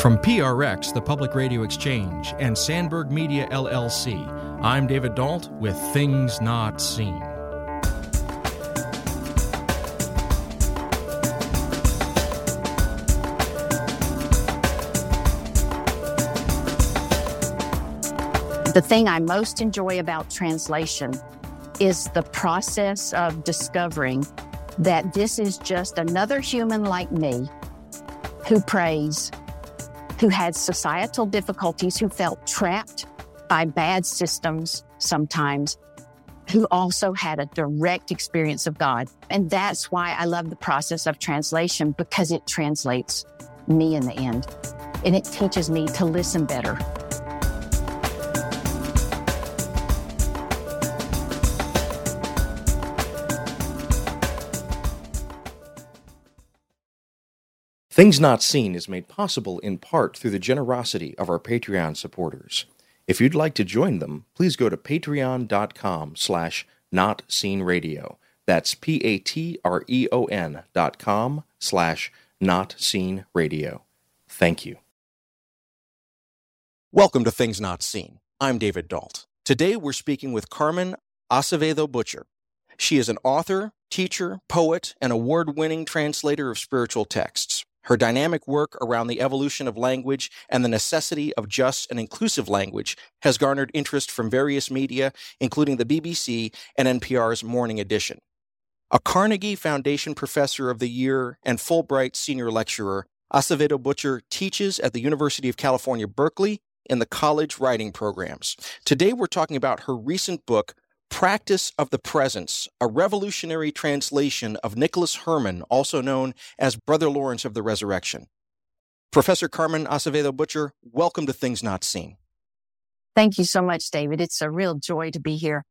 From PRX, the Public Radio Exchange, and Sandberg Media LLC, I'm David Dault with Things Not Seen. The thing I most enjoy about translation is the process of discovering that this is just another human like me who prays who had societal difficulties, who felt trapped by bad systems sometimes, who also had a direct experience of God. And that's why I love the process of translation because it translates me in the end. And it teaches me to listen better. Things Not Seen is made possible in part through the generosity of our Patreon supporters. If you'd like to join them, please go to patreon.com slash notseenradio. That's P-A-T-R-E-O-N dot com slash notseenradio. Thank you. Welcome to Things Not Seen. I'm David Dault. Today we're speaking with Carmen Acevedo Butcher. She is an author, teacher, poet, and award-winning translator of spiritual texts. Her dynamic work around the evolution of language and the necessity of just and inclusive language has garnered interest from various media, including the BBC and NPR's Morning Edition. A Carnegie Foundation Professor of the Year and Fulbright Senior Lecturer, Acevedo Butcher teaches at the University of California, Berkeley in the college writing programs. Today we're talking about her recent book, Practice of the Presence, a revolutionary translation of Nicholas Herman, also known as Brother Lawrence of the Resurrection. Professor Carmen Acevedo Butcher, welcome to Things Not Seen. Thank you so much, David. It's a real joy to be here.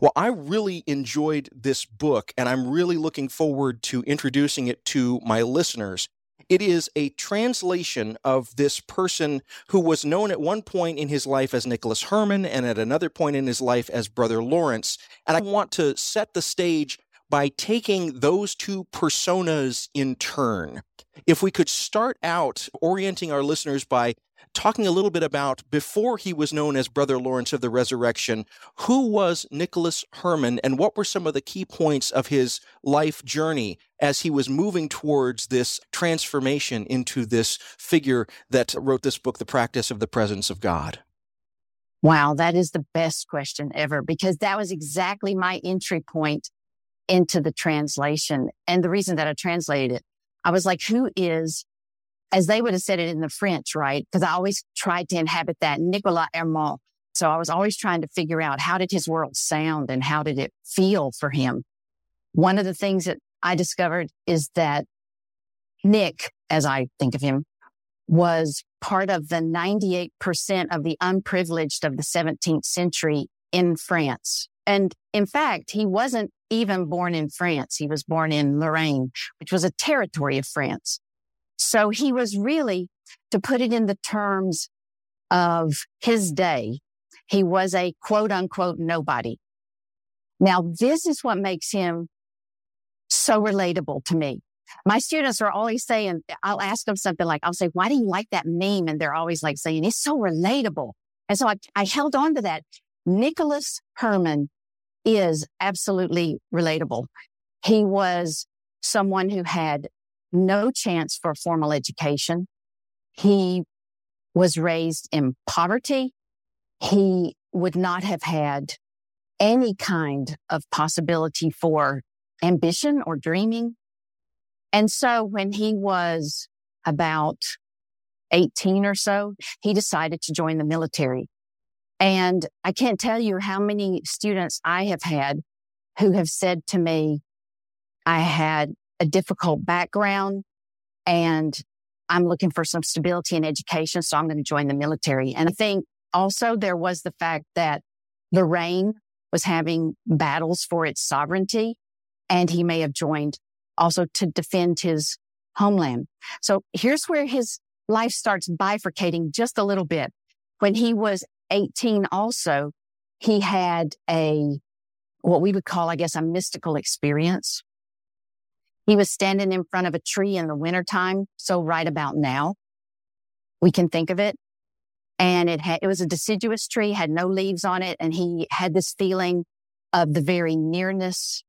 Well, I really enjoyed this book, and I'm really looking forward to introducing it to my listeners. It is a translation of this person who was known at one point in his life as Nicholas Herman and at another point in his life as Brother Lawrence. And I want to set the stage by taking those two personas in turn. If we could start out orienting our listeners by talking a little bit about before he was known as Brother Lawrence of the Resurrection, who was Nicholas Herman and what were some of the key points of his life journey as he was moving towards this transformation into this figure that wrote this book, The Practice of the Presence of God? Wow, that is the best question ever because that was exactly my entry point into the translation. And the reason that I translated it, I was like, who is as they would have said it in the French, right? Because I always tried to inhabit that Nicolas Herman. So I was always trying to figure out how did his world sound and how did it feel for him? One of the things that I discovered is that Nick, as I think of him, was part of the 98% of the unprivileged of the 17th century in France. And in fact, he wasn't even born in France. He was born in Lorraine, which was a territory of France. So he was really, to put it in the terms of his day, he was a quote unquote nobody. Now, this is what makes him so relatable to me. My students are always saying, I'll ask them something like, I'll say, why do you like that meme? And they're always like saying, it's so relatable. And so I, I held on to that. Nicholas Herman is absolutely relatable. He was someone who had no chance for formal education. He was raised in poverty. He would not have had any kind of possibility for ambition or dreaming. And so when he was about 18 or so, he decided to join the military. And I can't tell you how many students I have had who have said to me, I had a difficult background and I'm looking for some stability in education. So I'm going to join the military. And I think also there was the fact that Lorraine was having battles for its sovereignty and he may have joined also to defend his homeland. So here's where his life starts bifurcating just a little bit. When he was 18 also, he had a, what we would call, I guess, a mystical experience he was standing in front of a tree in the wintertime. So right about now we can think of it. And it had, it was a deciduous tree, had no leaves on it. And he had this feeling of the very nearness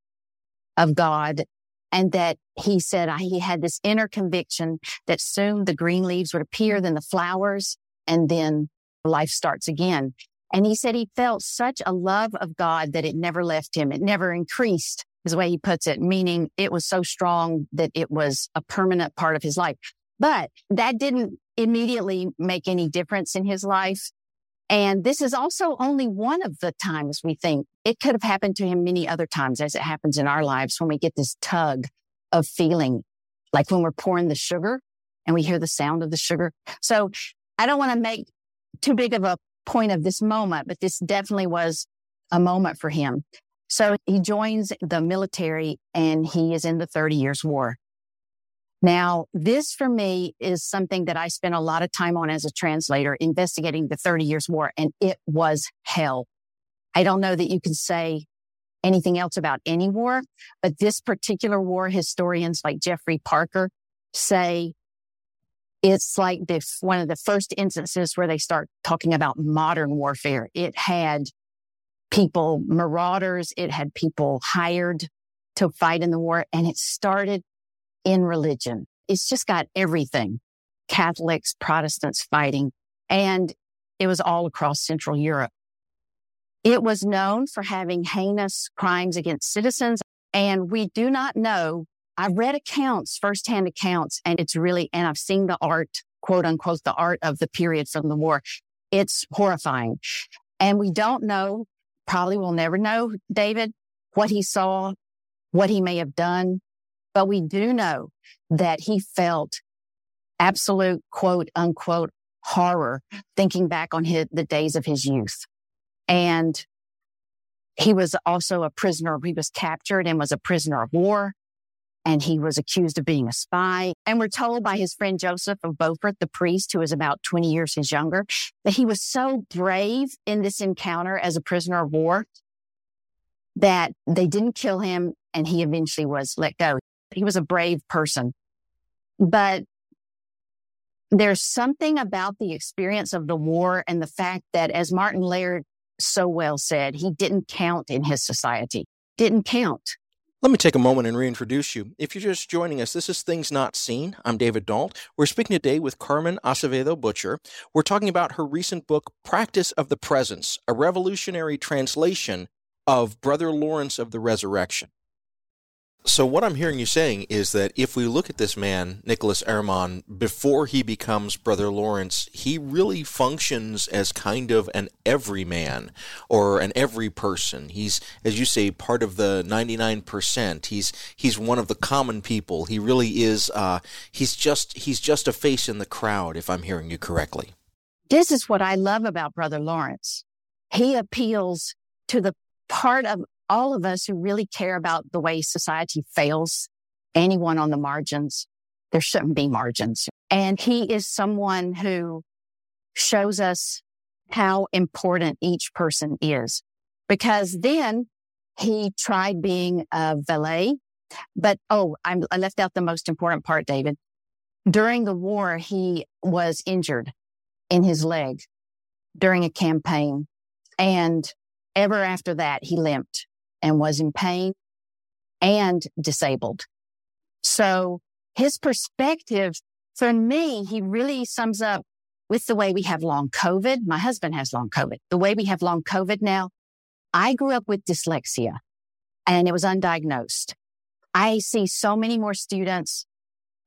of God. And that he said he had this inner conviction that soon the green leaves would appear, then the flowers, and then life starts again. And he said he felt such a love of God that it never left him. It never increased is the way he puts it, meaning it was so strong that it was a permanent part of his life. But that didn't immediately make any difference in his life. And this is also only one of the times we think it could have happened to him many other times as it happens in our lives when we get this tug of feeling like when we're pouring the sugar and we hear the sound of the sugar. So I don't want to make too big of a point of this moment, but this definitely was a moment for him. So he joins the military and he is in the 30 years war. Now, this for me is something that I spent a lot of time on as a translator investigating the 30 years war and it was hell. I don't know that you can say anything else about any war, but this particular war historians like Geoffrey Parker say it's like one of the first instances where they start talking about modern warfare. It had people, marauders. It had people hired to fight in the war and it started in religion. It's just got everything. Catholics, Protestants fighting, and it was all across Central Europe. It was known for having heinous crimes against citizens, and we do not know. I've read accounts, firsthand accounts, and it's really, and I've seen the art, quote unquote, the art of the period from the war. It's horrifying. And we don't know probably will never know, David, what he saw, what he may have done, but we do know that he felt absolute quote unquote horror thinking back on his, the days of his youth. And he was also a prisoner. He was captured and was a prisoner of war and he was accused of being a spy. And we're told by his friend Joseph of Beaufort, the priest, who was about 20 years his younger, that he was so brave in this encounter as a prisoner of war that they didn't kill him and he eventually was let go. He was a brave person. But there's something about the experience of the war and the fact that, as Martin Laird so well said, he didn't count in his society, didn't count. Let me take a moment and reintroduce you. If you're just joining us, this is Things Not Seen. I'm David Dault. We're speaking today with Carmen Acevedo Butcher. We're talking about her recent book, Practice of the Presence, a revolutionary translation of Brother Lawrence of the Resurrection. So what I'm hearing you saying is that if we look at this man, Nicholas Erman, before he becomes Brother Lawrence, he really functions as kind of an everyman or an every person. He's, as you say, part of the 99%. He's he's one of the common people. He really is. Uh, he's just he's just a face in the crowd. If I'm hearing you correctly. This is what I love about Brother Lawrence. He appeals to the part of all of us who really care about the way society fails anyone on the margins. There shouldn't be margins. And he is someone who shows us how important each person is because then he tried being a valet. But oh, I'm, I left out the most important part, David. During the war, he was injured in his leg during a campaign. And ever after that, he limped and was in pain and disabled. So his perspective for me, he really sums up with the way we have long COVID. My husband has long COVID. The way we have long COVID now. I grew up with dyslexia and it was undiagnosed. I see so many more students,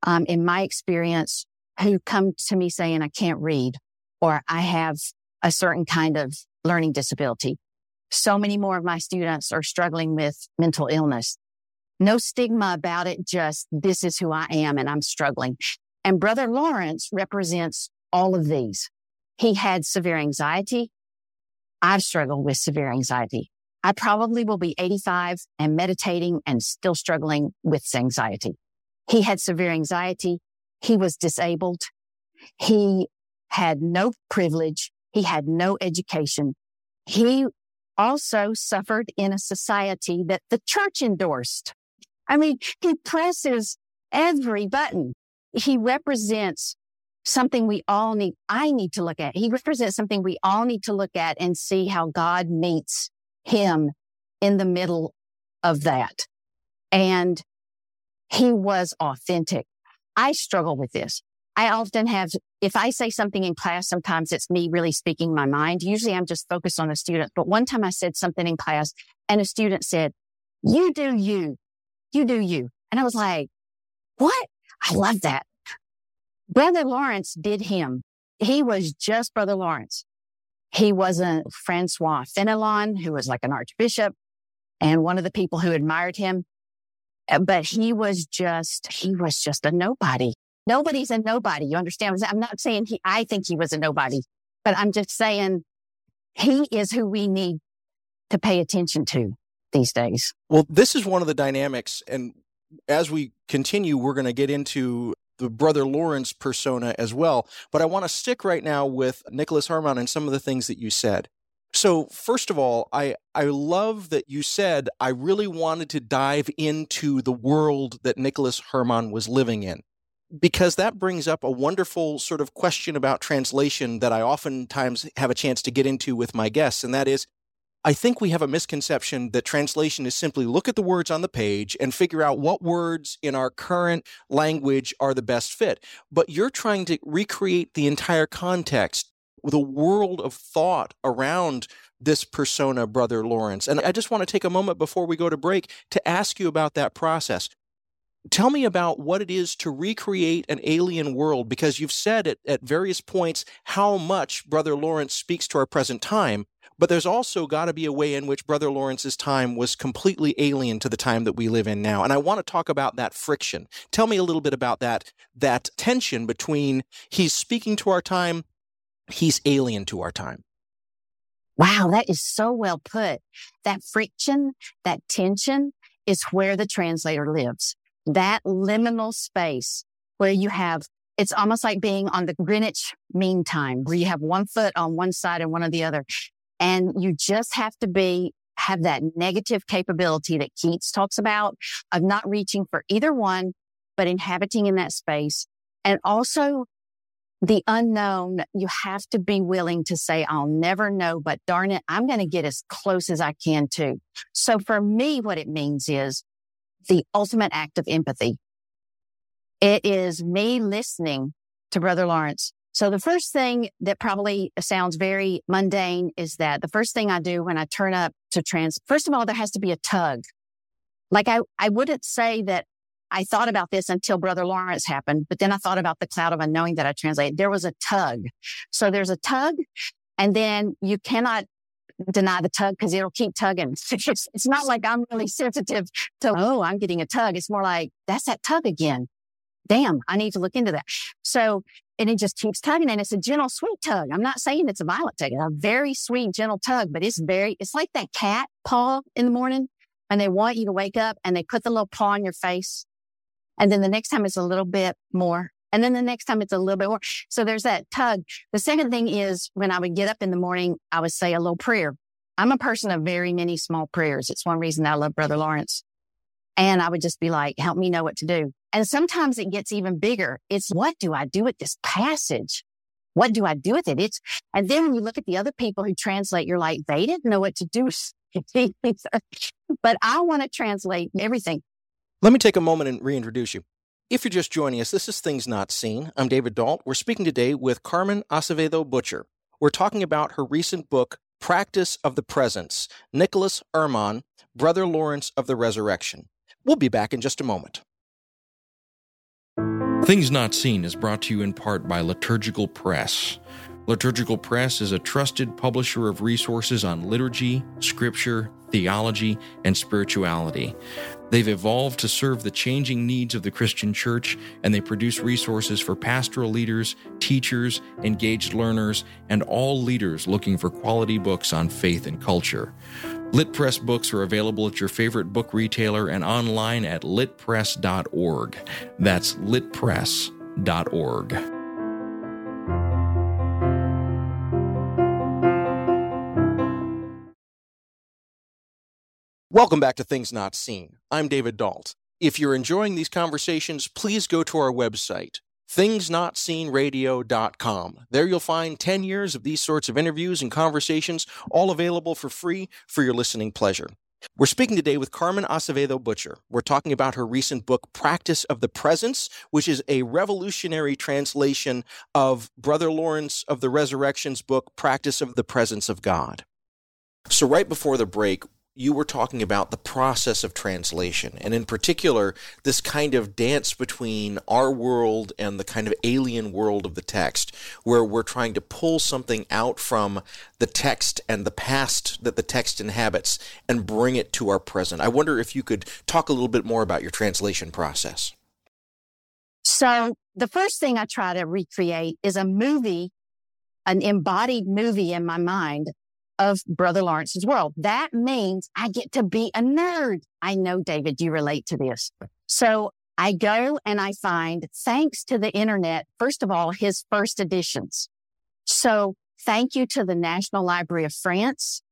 um, in my experience who come to me saying, I can't read or I have a certain kind of learning disability so many more of my students are struggling with mental illness. No stigma about it, just this is who I am and I'm struggling. And Brother Lawrence represents all of these. He had severe anxiety. I've struggled with severe anxiety. I probably will be 85 and meditating and still struggling with anxiety. He had severe anxiety. He was disabled. He had no privilege. He had no education. He also suffered in a society that the church endorsed. I mean, he presses every button. He represents something we all need, I need to look at. He represents something we all need to look at and see how God meets him in the middle of that. And he was authentic. I struggle with this. I often have, if I say something in class, sometimes it's me really speaking my mind. Usually I'm just focused on the student. But one time I said something in class and a student said, you do you, you do you. And I was like, what? I love that. Brother Lawrence did him. He was just Brother Lawrence. He wasn't Francois Fenelon, who was like an archbishop and one of the people who admired him. Uh, but he was just, he was just a nobody. Nobody's a nobody. You understand? I'm not saying he, I think he was a nobody, but I'm just saying he is who we need to pay attention to these days. Well, this is one of the dynamics. And as we continue, we're going to get into the brother Lawrence persona as well. But I want to stick right now with Nicholas Herman and some of the things that you said. So, first of all, I, I love that you said I really wanted to dive into the world that Nicholas Herman was living in, because that brings up a wonderful sort of question about translation that I oftentimes have a chance to get into with my guests. And that is, I think we have a misconception that translation is simply look at the words on the page and figure out what words in our current language are the best fit. But you're trying to recreate the entire context the world of thought around this persona, Brother Lawrence. And I just want to take a moment before we go to break to ask you about that process. Tell me about what it is to recreate an alien world, because you've said at, at various points how much Brother Lawrence speaks to our present time. But there's also got to be a way in which Brother Lawrence's time was completely alien to the time that we live in now. And I want to talk about that friction. Tell me a little bit about that, that tension between he's speaking to our time, he's alien to our time. Wow, that is so well put. That friction, that tension is where the translator lives. That liminal space where you have, it's almost like being on the Greenwich mean time, where you have one foot on one side and one on the other. And you just have to be, have that negative capability that Keats talks about of not reaching for either one, but inhabiting in that space. And also the unknown, you have to be willing to say, I'll never know, but darn it, I'm going to get as close as I can to. So for me, what it means is the ultimate act of empathy. It is me listening to Brother Lawrence. So the first thing that probably sounds very mundane is that the first thing I do when I turn up to trans, first of all, there has to be a tug. Like I, I wouldn't say that I thought about this until Brother Lawrence happened, but then I thought about the cloud of unknowing that I translated. There was a tug. So there's a tug, and then you cannot deny the tug because it'll keep tugging. It's, not like I'm really sensitive to, oh, I'm getting a tug. It's more like, that's that tug again. Damn, I need to look into that. So, and it just keeps tugging and it's a gentle, sweet tug. I'm not saying it's a violent tug. It's a very sweet, gentle tug, but it's very, it's like that cat paw in the morning and they want you to wake up and they put the little paw on your face and then the next time it's a little bit more. And then the next time it's a little bit more. So there's that tug. The second thing is when I would get up in the morning, I would say a little prayer. I'm a person of very many small prayers. It's one reason I love Brother Lawrence. And I would just be like, help me know what to do. And sometimes it gets even bigger. It's what do I do with this passage? What do I do with it? It's, and then when you look at the other people who translate, you're like, they didn't know what to do. but I want to translate everything. Let me take a moment and reintroduce you. If you're just joining us, this is Things Not Seen. I'm David Dault. We're speaking today with Carmen Acevedo Butcher. We're talking about her recent book, Practice of the Presence Nicholas Herman, Brother Lawrence of the Resurrection. We'll be back in just a moment. Things Not Seen is brought to you in part by Liturgical Press. Liturgical Press is a trusted publisher of resources on liturgy, scripture, theology, and spirituality. They've evolved to serve the changing needs of the Christian church, and they produce resources for pastoral leaders, teachers, engaged learners, and all leaders looking for quality books on faith and culture. Lit Press books are available at your favorite book retailer and online at litpress.org. That's litpress.org. Welcome back to Things Not Seen. I'm David Dault. If you're enjoying these conversations, please go to our website, thingsnotseenradio.com. There you'll find 10 years of these sorts of interviews and conversations, all available for free for your listening pleasure. We're speaking today with Carmen Acevedo Butcher. We're talking about her recent book, Practice of the Presence, which is a revolutionary translation of Brother Lawrence of the Resurrection's book, Practice of the Presence of God. So, right before the break, you were talking about the process of translation, and in particular, this kind of dance between our world and the kind of alien world of the text, where we're trying to pull something out from the text and the past that the text inhabits and bring it to our present. I wonder if you could talk a little bit more about your translation process. So, the first thing I try to recreate is a movie, an embodied movie in my mind of Brother Lawrence's world. That means I get to be a nerd. I know, David, you relate to this. So I go and I find, thanks to the internet, first of all, his first editions. So thank you to the National Library of France.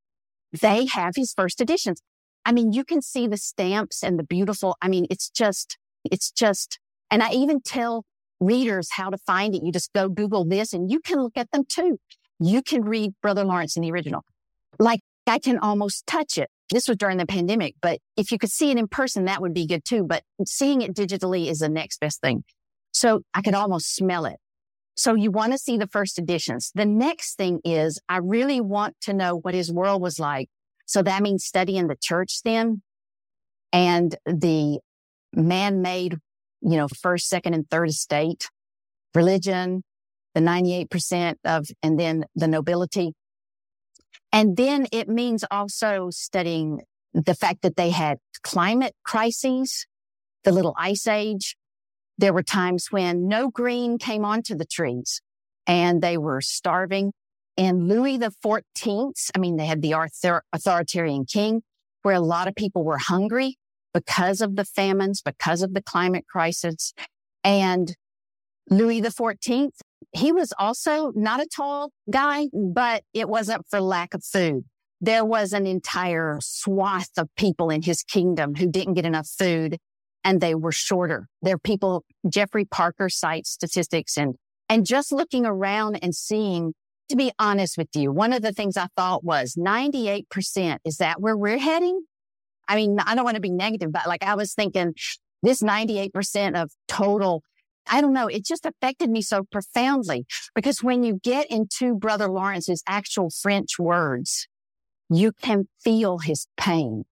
They have his first editions. I mean, you can see the stamps and the beautiful. I mean, it's just, it's just, and I even tell readers how to find it. You just go Google this and you can look at them too. You can read Brother Lawrence in the original like I can almost touch it. This was during the pandemic, but if you could see it in person, that would be good too. But seeing it digitally is the next best thing. So I could almost smell it. So you want to see the first editions. The next thing is I really want to know what his world was like. So that means studying the church then and the man-made, you know, first, second, and third estate, religion, the 98% of, and then the nobility. And then it means also studying the fact that they had climate crises, the little ice age. There were times when no green came onto the trees and they were starving. And Louis the 14th, I mean, they had the author- authoritarian king where a lot of people were hungry because of the famines, because of the climate crisis. And Louis the 14th he was also not a tall guy, but it wasn't for lack of food. There was an entire swath of people in his kingdom who didn't get enough food and they were shorter. There are people, Geoffrey Parker cites statistics and, and just looking around and seeing, to be honest with you, one of the things I thought was 98%. Is that where we're heading? I mean, I don't want to be negative, but like I was thinking this 98% of total I don't know. It just affected me so profoundly because when you get into Brother Lawrence's actual French words, you can feel his pain.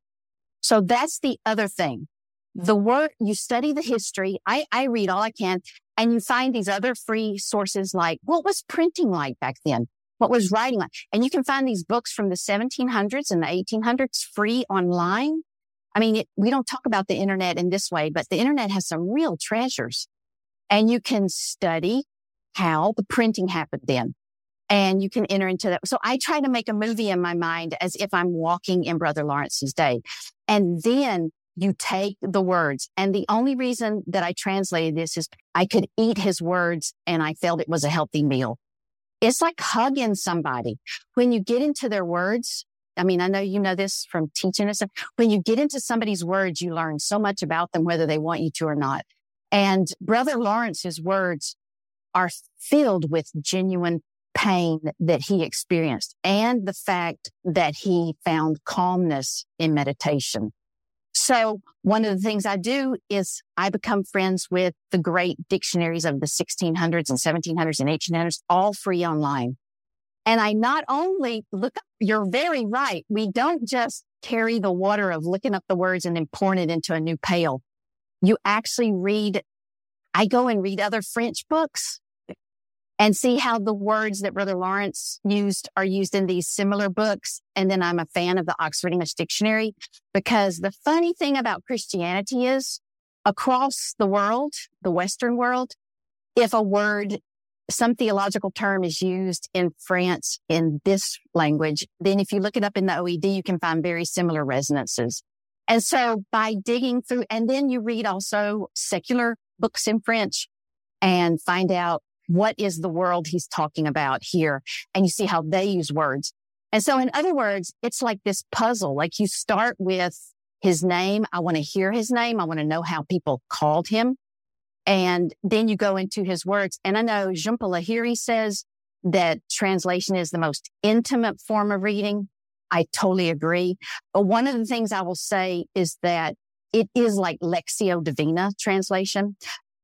So that's the other thing. The word, you study the history. I, I read all I can and you find these other free sources like what was printing like back then? What was writing like? And you can find these books from the 1700s and the 1800s free online. I mean, it, we don't talk about the internet in this way, but the internet has some real treasures and you can study how the printing happened then. And you can enter into that. So I try to make a movie in my mind as if I'm walking in Brother Lawrence's day. And then you take the words. And the only reason that I translated this is I could eat his words and I felt it was a healthy meal. It's like hugging somebody. When you get into their words, I mean, I know you know this from teaching us. When you get into somebody's words, you learn so much about them, whether they want you to or not. And Brother Lawrence's words are filled with genuine pain that he experienced and the fact that he found calmness in meditation. So one of the things I do is I become friends with the great dictionaries of the 1600s and 1700s and 1800s, all free online. And I not only look up, you're very right. We don't just carry the water of looking up the words and then pouring it into a new pail you actually read, I go and read other French books and see how the words that Brother Lawrence used are used in these similar books. And then I'm a fan of the Oxford English Dictionary because the funny thing about Christianity is across the world, the Western world, if a word, some theological term is used in France in this language, then if you look it up in the OED, you can find very similar resonances. And so by digging through, and then you read also secular books in French and find out what is the world he's talking about here. And you see how they use words. And so in other words, it's like this puzzle. Like you start with his name. I want to hear his name. I want to know how people called him. And then you go into his words. And I know Jhumpa Lahiri says that translation is the most intimate form of reading. I totally agree. But one of the things I will say is that it is like Lectio Divina translation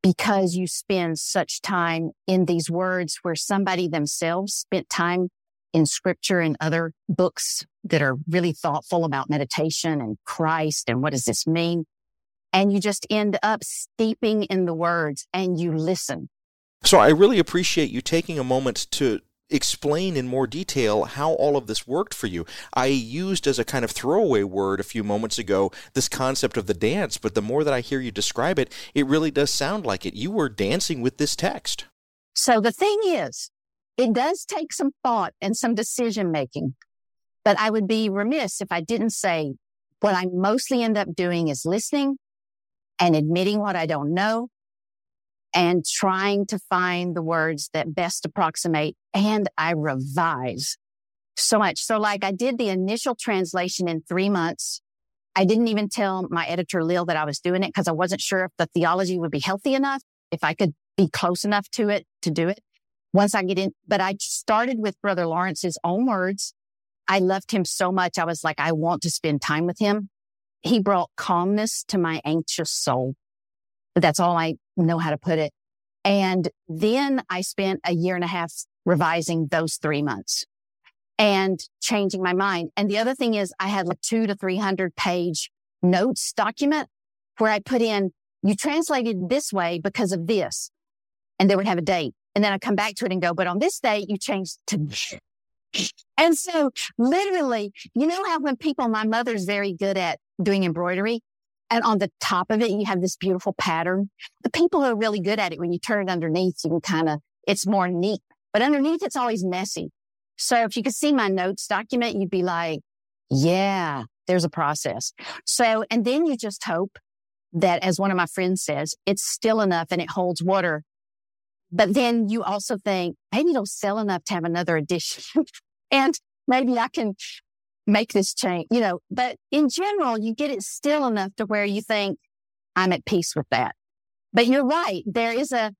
because you spend such time in these words where somebody themselves spent time in scripture and other books that are really thoughtful about meditation and Christ and what does this mean? And you just end up steeping in the words and you listen. So I really appreciate you taking a moment to explain in more detail how all of this worked for you. I used as a kind of throwaway word a few moments ago this concept of the dance, but the more that I hear you describe it, it really does sound like it. You were dancing with this text. So the thing is, it does take some thought and some decision making, but I would be remiss if I didn't say what I mostly end up doing is listening and admitting what I don't know and trying to find the words that best approximate and I revise so much. So like I did the initial translation in three months. I didn't even tell my editor Lil that I was doing it because I wasn't sure if the theology would be healthy enough, if I could be close enough to it to do it. Once I get in, but I started with Brother Lawrence's own words. I loved him so much. I was like, I want to spend time with him. He brought calmness to my anxious soul. That's all I know how to put it. And then I spent a year and a half revising those three months and changing my mind. And the other thing is I had like two to 300 page notes document where I put in, you translated this way because of this. And they would have a date. And then I come back to it and go, but on this date, you changed to and so literally, you know how when people, my mother's very good at doing embroidery. And on the top of it, you have this beautiful pattern. The people who are really good at it. When you turn it underneath, you can kind of, it's more neat, but underneath it's always messy. So if you could see my notes document, you'd be like, yeah, there's a process. So, and then you just hope that as one of my friends says, it's still enough and it holds water. But then you also think maybe it'll sell enough to have another edition and maybe I can make this change, you know, but in general, you get it still enough to where you think I'm at peace with that. But you're right. There is a,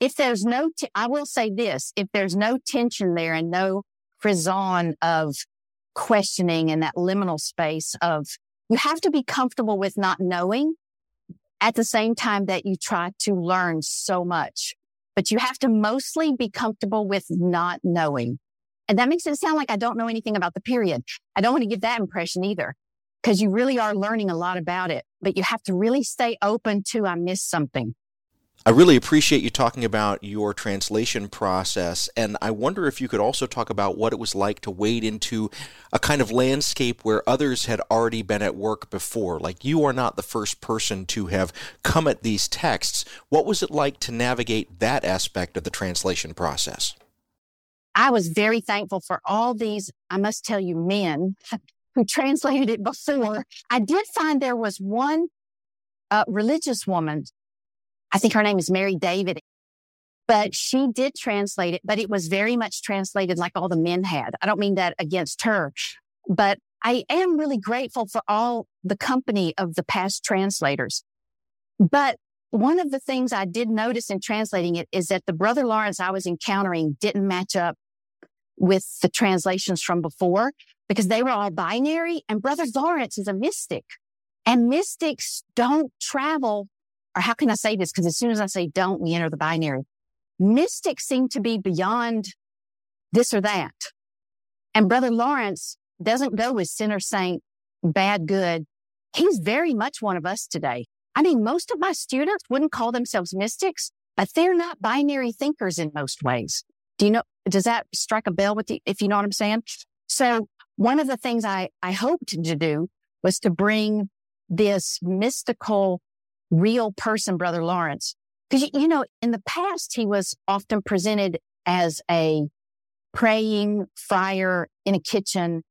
if there's no, t- I will say this, if there's no tension there and no frisson of questioning and that liminal space of you have to be comfortable with not knowing at the same time that you try to learn so much, but you have to mostly be comfortable with not knowing and that makes it sound like I don't know anything about the period. I don't want to give that impression either because you really are learning a lot about it, but you have to really stay open to I missed something. I really appreciate you talking about your translation process, and I wonder if you could also talk about what it was like to wade into a kind of landscape where others had already been at work before. Like you are not the first person to have come at these texts. What was it like to navigate that aspect of the translation process? I was very thankful for all these, I must tell you, men who translated it before. I did find there was one uh, religious woman. I think her name is Mary David, but she did translate it, but it was very much translated like all the men had. I don't mean that against her, but I am really grateful for all the company of the past translators. But one of the things I did notice in translating it is that the brother Lawrence I was encountering didn't match up with the translations from before because they were all binary and brother Lawrence is a mystic and mystics don't travel or how can I say this? Because as soon as I say don't, we enter the binary. Mystics seem to be beyond this or that. And brother Lawrence doesn't go with sinner saint, bad, good. He's very much one of us today. I mean, most of my students wouldn't call themselves mystics, but they're not binary thinkers in most ways. Do you know, does that strike a bell with you, if you know what I'm saying? So one of the things I, I hoped to do was to bring this mystical, real person, Brother Lawrence. Cause you, you know, in the past, he was often presented as a praying friar in a kitchen.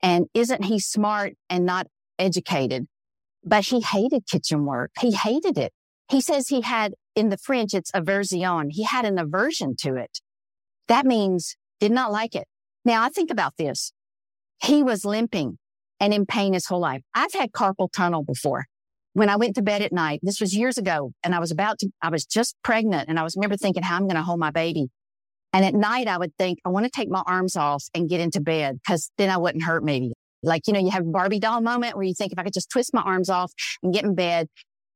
And isn't he smart and not educated? But he hated kitchen work. He hated it. He says he had in the French, it's aversion. He had an aversion to it. That means did not like it. Now I think about this. He was limping and in pain his whole life. I've had carpal tunnel before. when I went to bed at night, this was years ago, and I was about to, I was just pregnant, and I was remember thinking how I'm going to hold my baby. And at night, I would think, I want to take my arms off and get into bed because then I wouldn't hurt maybe. Like, you know, you have Barbie doll moment where you think if I could just twist my arms off and get in bed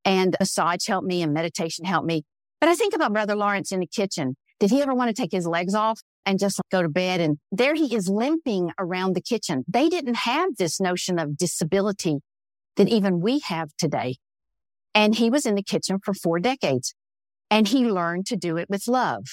and massage helped me and meditation helped me. But I think about Brother Lawrence in the kitchen. Did he ever want to take his legs off and just go to bed? And there he is limping around the kitchen. They didn't have this notion of disability that even we have today. And he was in the kitchen for four decades and he learned to do it with love.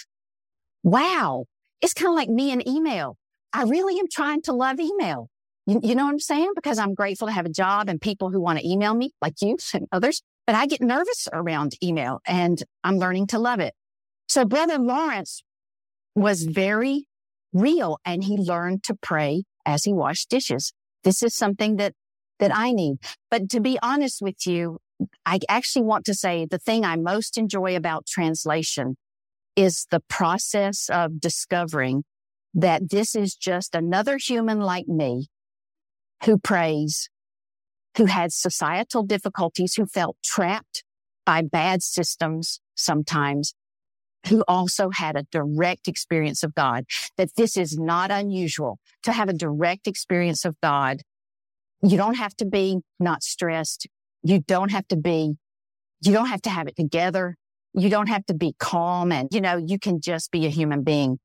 Wow. It's kind of like me and email. I really am trying to love email. You, you, know what I'm saying? Because I'm grateful to have a job and people who want to email me like you and others, but I get nervous around email and I'm learning to love it. So brother Lawrence was very real and he learned to pray as he washed dishes. This is something that, that I need. But to be honest with you, I actually want to say the thing I most enjoy about translation is the process of discovering that this is just another human like me who prays, who had societal difficulties, who felt trapped by bad systems sometimes, who also had a direct experience of God, that this is not unusual to have a direct experience of God. You don't have to be not stressed. You don't have to be, you don't have to have it together. You don't have to be calm and, you know, you can just be a human being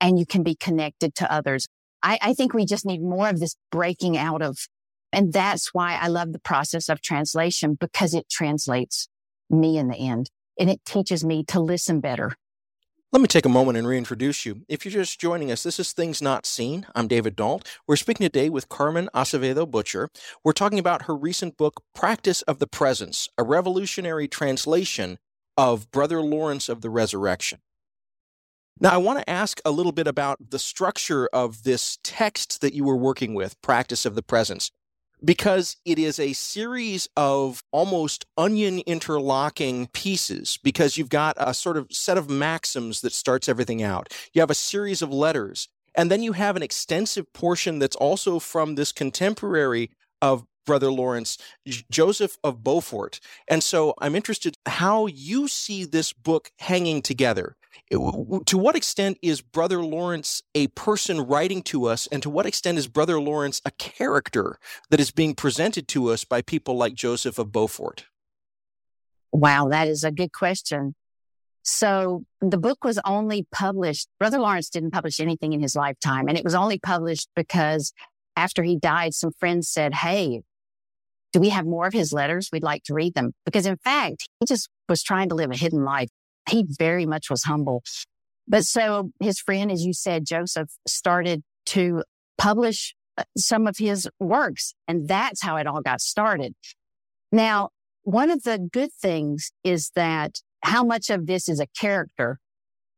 and you can be connected to others. I, I think we just need more of this breaking out of, and that's why I love the process of translation because it translates me in the end and it teaches me to listen better. Let me take a moment and reintroduce you. If you're just joining us, this is Things Not Seen. I'm David Dault. We're speaking today with Carmen Acevedo Butcher. We're talking about her recent book, Practice of the Presence, a revolutionary translation of Brother Lawrence of the Resurrection. Now, I want to ask a little bit about the structure of this text that you were working with, Practice of the Presence, because it is a series of almost onion interlocking pieces, because you've got a sort of set of maxims that starts everything out. You have a series of letters, and then you have an extensive portion that's also from this contemporary of Brother Lawrence, Joseph of Beaufort. And so I'm interested how you see this book hanging together. To what extent is Brother Lawrence a person writing to us, and to what extent is Brother Lawrence a character that is being presented to us by people like Joseph of Beaufort? Wow, that is a good question. So the book was only published, Brother Lawrence didn't publish anything in his lifetime, and it was only published because after he died, some friends said, Hey, do we have more of his letters? We'd like to read them. Because in fact, he just was trying to live a hidden life he very much was humble. But so his friend, as you said, Joseph started to publish uh, some of his works. And that's how it all got started. Now, one of the good things is that how much of this is a character.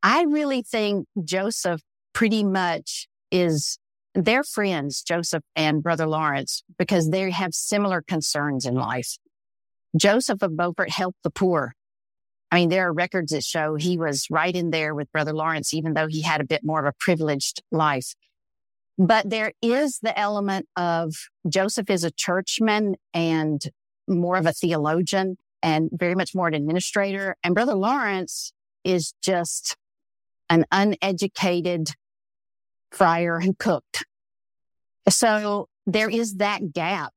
I really think Joseph pretty much is their friends, Joseph and Brother Lawrence, because they have similar concerns in life. Joseph of Beaufort helped the poor. I mean, there are records that show he was right in there with Brother Lawrence, even though he had a bit more of a privileged life. But there is the element of Joseph is a churchman and more of a theologian and very much more an administrator. And Brother Lawrence is just an uneducated friar who cooked. So there is that gap.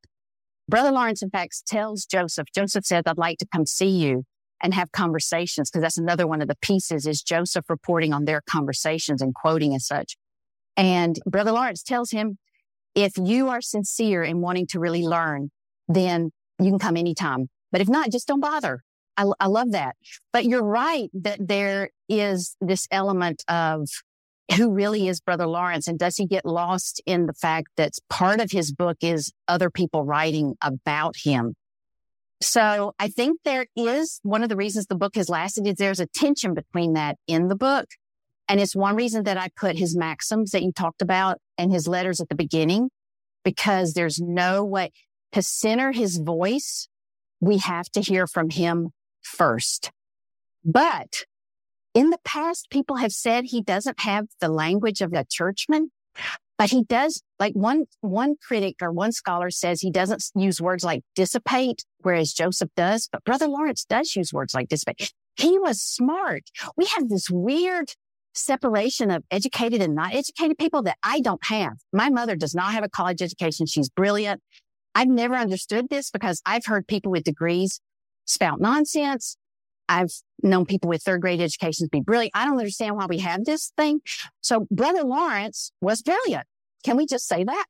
Brother Lawrence, in fact, tells Joseph, Joseph says, I'd like to come see you and have conversations because that's another one of the pieces is Joseph reporting on their conversations and quoting and such. And Brother Lawrence tells him, if you are sincere in wanting to really learn, then you can come anytime. But if not, just don't bother. I, I love that. But you're right that there is this element of who really is Brother Lawrence? And does he get lost in the fact that part of his book is other people writing about him? So I think there is one of the reasons the book has lasted is there's a tension between that in the book. And it's one reason that I put his maxims that you talked about and his letters at the beginning, because there's no way to center his voice. We have to hear from him first. But in the past, people have said he doesn't have the language of a churchman. But he does like one, one critic or one scholar says he doesn't use words like dissipate, whereas Joseph does, but brother Lawrence does use words like dissipate. He was smart. We have this weird separation of educated and not educated people that I don't have. My mother does not have a college education. She's brilliant. I've never understood this because I've heard people with degrees spout nonsense. I've known people with third grade educations be brilliant. I don't understand why we have this thing. So brother Lawrence was brilliant. Can we just say that?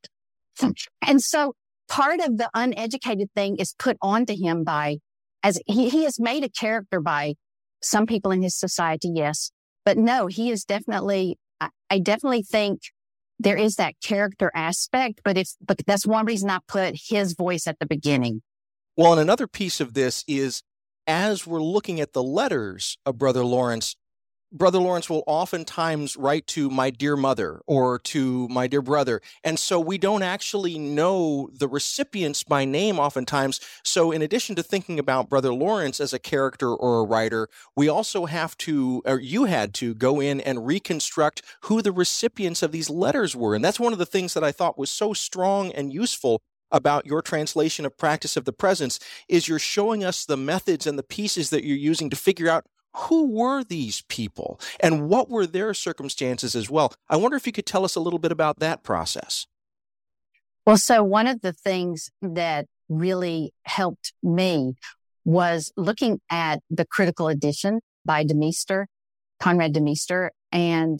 And so part of the uneducated thing is put onto him by, as he, he has made a character by some people in his society. Yes. But no, he is definitely, I, I definitely think there is that character aspect, but if, but that's one reason I put his voice at the beginning. Well, and another piece of this is as we're looking at the letters of Brother Lawrence, Brother Lawrence will oftentimes write to my dear mother or to my dear brother. And so we don't actually know the recipients by name oftentimes. So, in addition to thinking about Brother Lawrence as a character or a writer, we also have to, or you had to go in and reconstruct who the recipients of these letters were. And that's one of the things that I thought was so strong and useful about your translation of practice of the presence is you're showing us the methods and the pieces that you're using to figure out who were these people and what were their circumstances as well. I wonder if you could tell us a little bit about that process. Well, so one of the things that really helped me was looking at the critical edition by De Meester, Conrad De Meester, and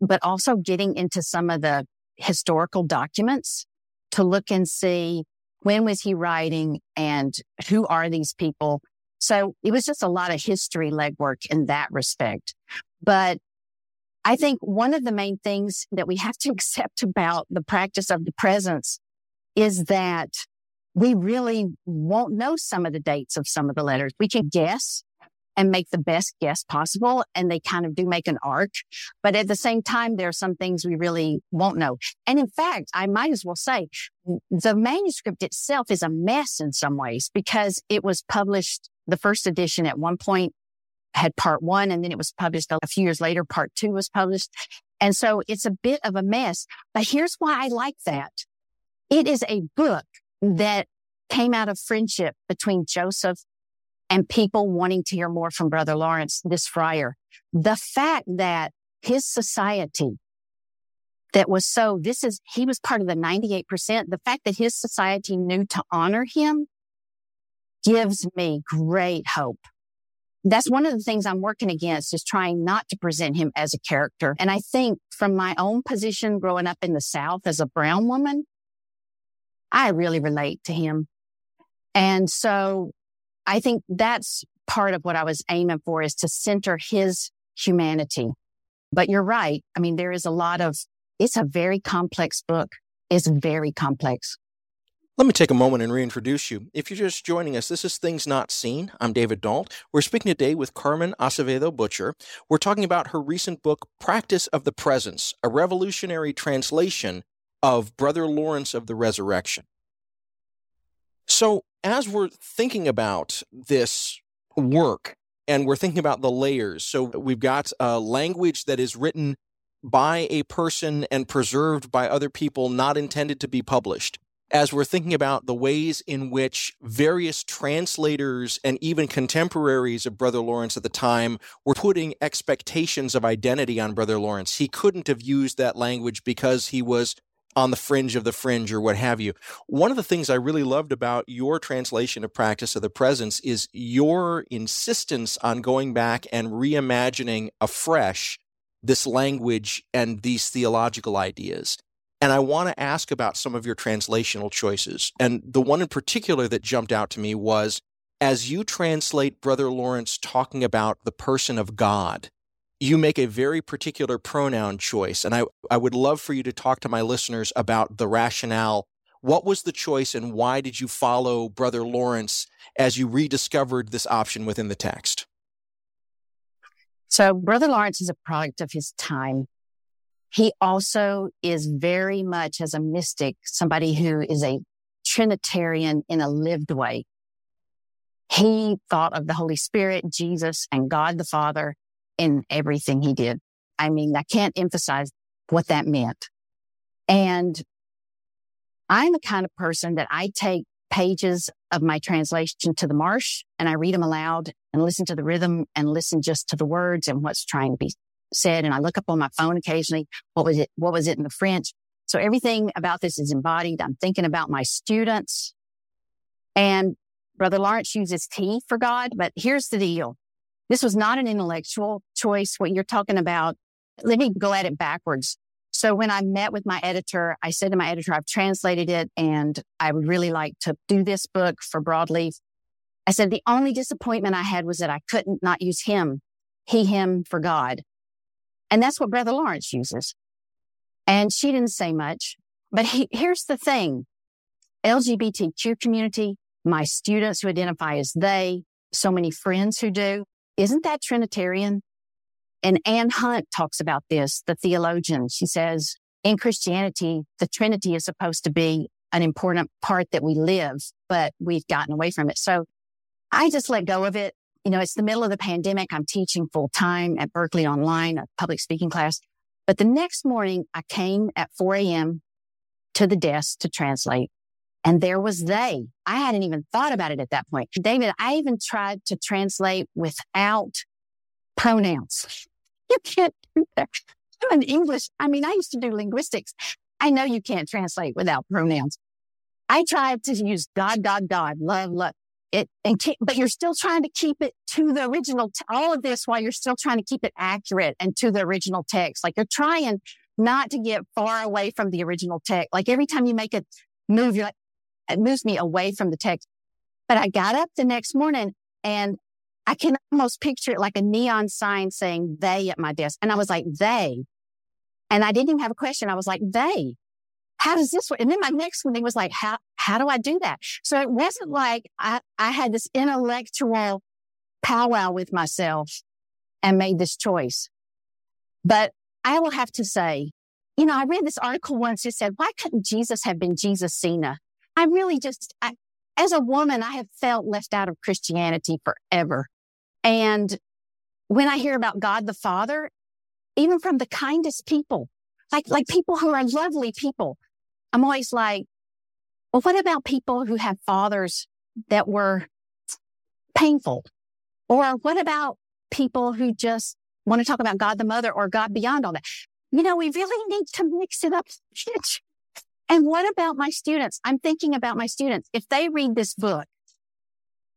but also getting into some of the historical documents to look and see when was he writing and who are these people. So it was just a lot of history legwork in that respect. But I think one of the main things that we have to accept about the practice of the presence is that we really won't know some of the dates of some of the letters. We can guess and make the best guess possible. And they kind of do make an arc. But at the same time, there are some things we really won't know. And in fact, I might as well say the manuscript itself is a mess in some ways because it was published, the first edition at one point had part one and then it was published a few years later, part two was published. And so it's a bit of a mess, but here's why I like that. It is a book that came out of friendship between Joseph and people wanting to hear more from Brother Lawrence, this friar. The fact that his society that was so, this is, he was part of the 98%. The fact that his society knew to honor him gives me great hope. That's one of the things I'm working against is trying not to present him as a character. And I think from my own position growing up in the South as a brown woman, I really relate to him. And so I think that's part of what I was aiming for is to center his humanity. But you're right. I mean, there is a lot of, it's a very complex book. It's very complex. Let me take a moment and reintroduce you. If you're just joining us, this is Things Not Seen. I'm David Dault. We're speaking today with Carmen Acevedo Butcher. We're talking about her recent book, Practice of the Presence, a revolutionary translation of Brother Lawrence of the Resurrection. So, as we're thinking about this work and we're thinking about the layers, so we've got a language that is written by a person and preserved by other people, not intended to be published. As we're thinking about the ways in which various translators and even contemporaries of Brother Lawrence at the time were putting expectations of identity on Brother Lawrence, he couldn't have used that language because he was on the fringe of the fringe or what have you. One of the things I really loved about your translation of Practice of the Presence is your insistence on going back and reimagining afresh this language and these theological ideas. And I want to ask about some of your translational choices. And the one in particular that jumped out to me was as you translate Brother Lawrence talking about the person of God you make a very particular pronoun choice. And I, I would love for you to talk to my listeners about the rationale. What was the choice and why did you follow Brother Lawrence as you rediscovered this option within the text? So, Brother Lawrence is a product of his time. He also is very much as a mystic, somebody who is a Trinitarian in a lived way. He thought of the Holy Spirit, Jesus, and God the Father in everything he did. I mean, I can't emphasize what that meant. And I'm the kind of person that I take pages of my translation to the marsh and I read them aloud and listen to the rhythm and listen just to the words and what's trying to be said. And I look up on my phone occasionally. What was it? What was it in the French? So everything about this is embodied. I'm thinking about my students and Brother Lawrence uses T for God, but here's the deal. This was not an intellectual choice. What you're talking about. Let me go at it backwards. So when I met with my editor, I said to my editor, I've translated it and I would really like to do this book for Broadleaf. I said, the only disappointment I had was that I couldn't not use him, he, him for God. And that's what Brother Lawrence uses. And she didn't say much, but he, here's the thing. LGBTQ community, my students who identify as they, so many friends who do. Isn't that Trinitarian? And Anne Hunt talks about this, the theologian. She says in Christianity, the Trinity is supposed to be an important part that we live, but we've gotten away from it. So I just let go of it. You know, it's the middle of the pandemic. I'm teaching full time at Berkeley online, a public speaking class. But the next morning I came at 4 a.m. to the desk to translate. And there was they. I hadn't even thought about it at that point. David, I even tried to translate without pronouns. You can't do that. I'm in English. I mean, I used to do linguistics. I know you can't translate without pronouns. I tried to use God, God, God, love, love it, and keep, but you're still trying to keep it to the original, t- all of this while you're still trying to keep it accurate and to the original text. Like you're trying not to get far away from the original text. Like every time you make a move, you're like, it moves me away from the text. But I got up the next morning and I can almost picture it like a neon sign saying they at my desk. And I was like, they. And I didn't even have a question. I was like, they. How does this work? And then my next one thing was like, how, how do I do that? So it wasn't like I, I had this intellectual powwow with myself and made this choice. But I will have to say, you know, I read this article once that said, why couldn't Jesus have been Jesus Cena? I really just, I, as a woman, I have felt left out of Christianity forever. And when I hear about God the Father, even from the kindest people, like, like people who are lovely people, I'm always like, well, what about people who have fathers that were painful? Or what about people who just want to talk about God the Mother or God beyond all that? You know, we really need to mix it up. And what about my students? I'm thinking about my students. If they read this book,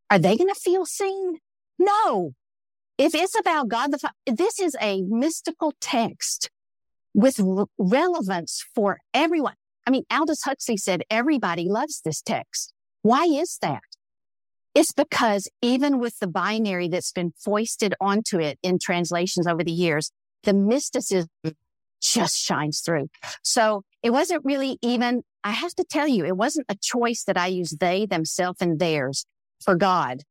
are they going to feel seen? No. If it's about God the Father, this is a mystical text with re- relevance for everyone. I mean, Aldous Huxley said everybody loves this text. Why is that? It's because even with the binary that's been foisted onto it in translations over the years, the mysticism just shines through. So it wasn't really even, I have to tell you, it wasn't a choice that I use they, themselves, and theirs for God.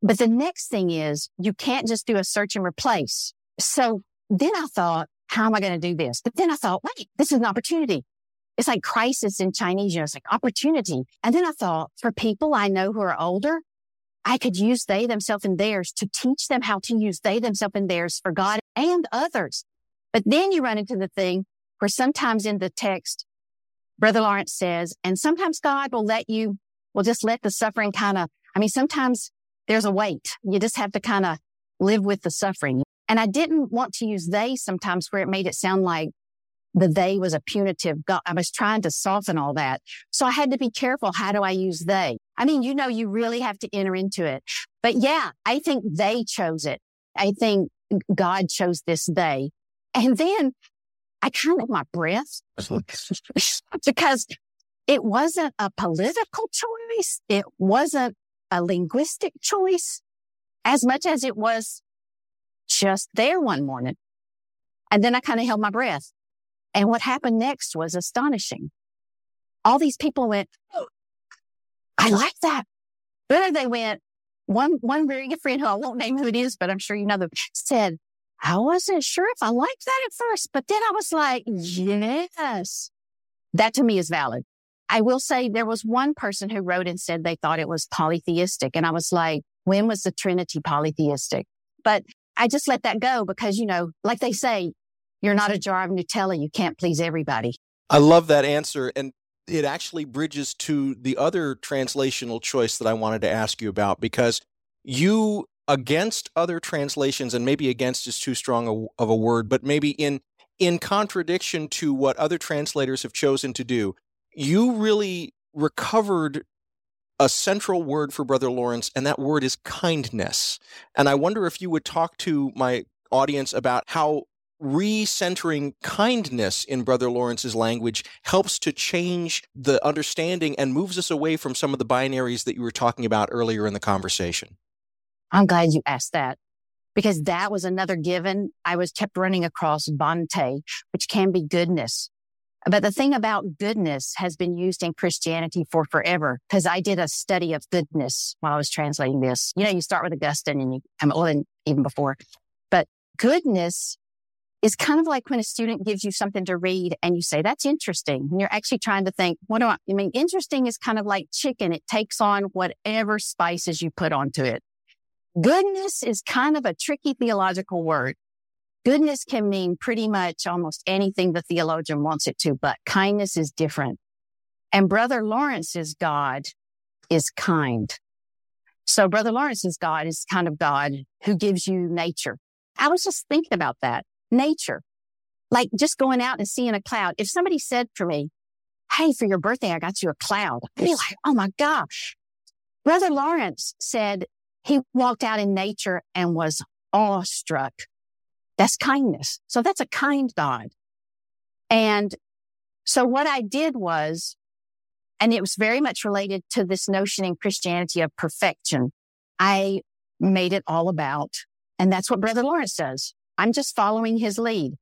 But the next thing is you can't just do a search and replace. So then I thought, how am I going to do this? But then I thought, wait, this is an opportunity. It's like crisis in Chinese, you know, it's like opportunity. And then I thought for people I know who are older, I could use they, themselves, and theirs to teach them how to use they, themselves, and theirs for God and others. But then you run into the thing where sometimes in the text, Brother Lawrence says, and sometimes God will let you, will just let the suffering kind of, I mean, sometimes there's a weight. You just have to kind of live with the suffering. And I didn't want to use they sometimes where it made it sound like the they was a punitive God. I was trying to soften all that. So I had to be careful. How do I use they? I mean, you know, you really have to enter into it. But yeah, I think they chose it. I think God chose this they. And then I kind of my breath because it wasn't a political choice. It wasn't a linguistic choice as much as it was just there one morning. And then I kind of held my breath. And what happened next was astonishing. All these people went, oh, I like that. Then they went, one, one very good friend who I won't name who it is, but I'm sure you know them said, I wasn't sure if I liked that at first, but then I was like, yes, that to me is valid. I will say there was one person who wrote and said they thought it was polytheistic. And I was like, when was the Trinity polytheistic? But I just let that go because, you know, like they say, you're not a jar of Nutella. You can't please everybody. I love that answer. And it actually bridges to the other translational choice that I wanted to ask you about because you, against other translations, and maybe against is too strong a, of a word, but maybe in in contradiction to what other translators have chosen to do, you really recovered a central word for Brother Lawrence, and that word is kindness. And I wonder if you would talk to my audience about how recentering kindness in Brother Lawrence's language helps to change the understanding and moves us away from some of the binaries that you were talking about earlier in the conversation. I'm glad you asked that because that was another given. I was kept running across bonte, which can be goodness. But the thing about goodness has been used in Christianity for forever because I did a study of goodness while I was translating this. You know, you start with Augustine and you come, well, and even before, but goodness is kind of like when a student gives you something to read and you say, that's interesting. And you're actually trying to think, what do I, I mean, interesting is kind of like chicken. It takes on whatever spices you put onto it. Goodness is kind of a tricky theological word. Goodness can mean pretty much almost anything the theologian wants it to, but kindness is different. And Brother Lawrence's God is kind. So Brother Lawrence's God is kind of God who gives you nature. I was just thinking about that nature, like just going out and seeing a cloud. If somebody said for me, Hey, for your birthday, I got you a cloud. I'd be like, Oh my gosh. Brother Lawrence said he walked out in nature and was awestruck. That's kindness. So that's a kind God. And so what I did was, and it was very much related to this notion in Christianity of perfection. I made it all about, and that's what Brother Lawrence does. I'm just following his lead.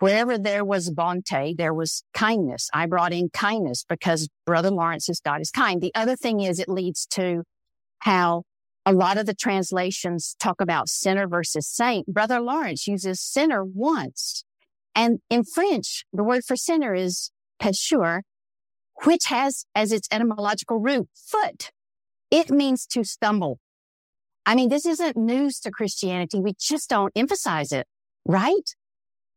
Wherever there was bonte, there was kindness. I brought in kindness because Brother Lawrence's God is kind. The other thing is it leads to how a lot of the translations talk about sinner versus saint. Brother Lawrence uses sinner once. And in French, the word for sinner is pécheur, which has as its etymological root foot. It means to stumble. I mean, this isn't news to Christianity. We just don't emphasize it, right?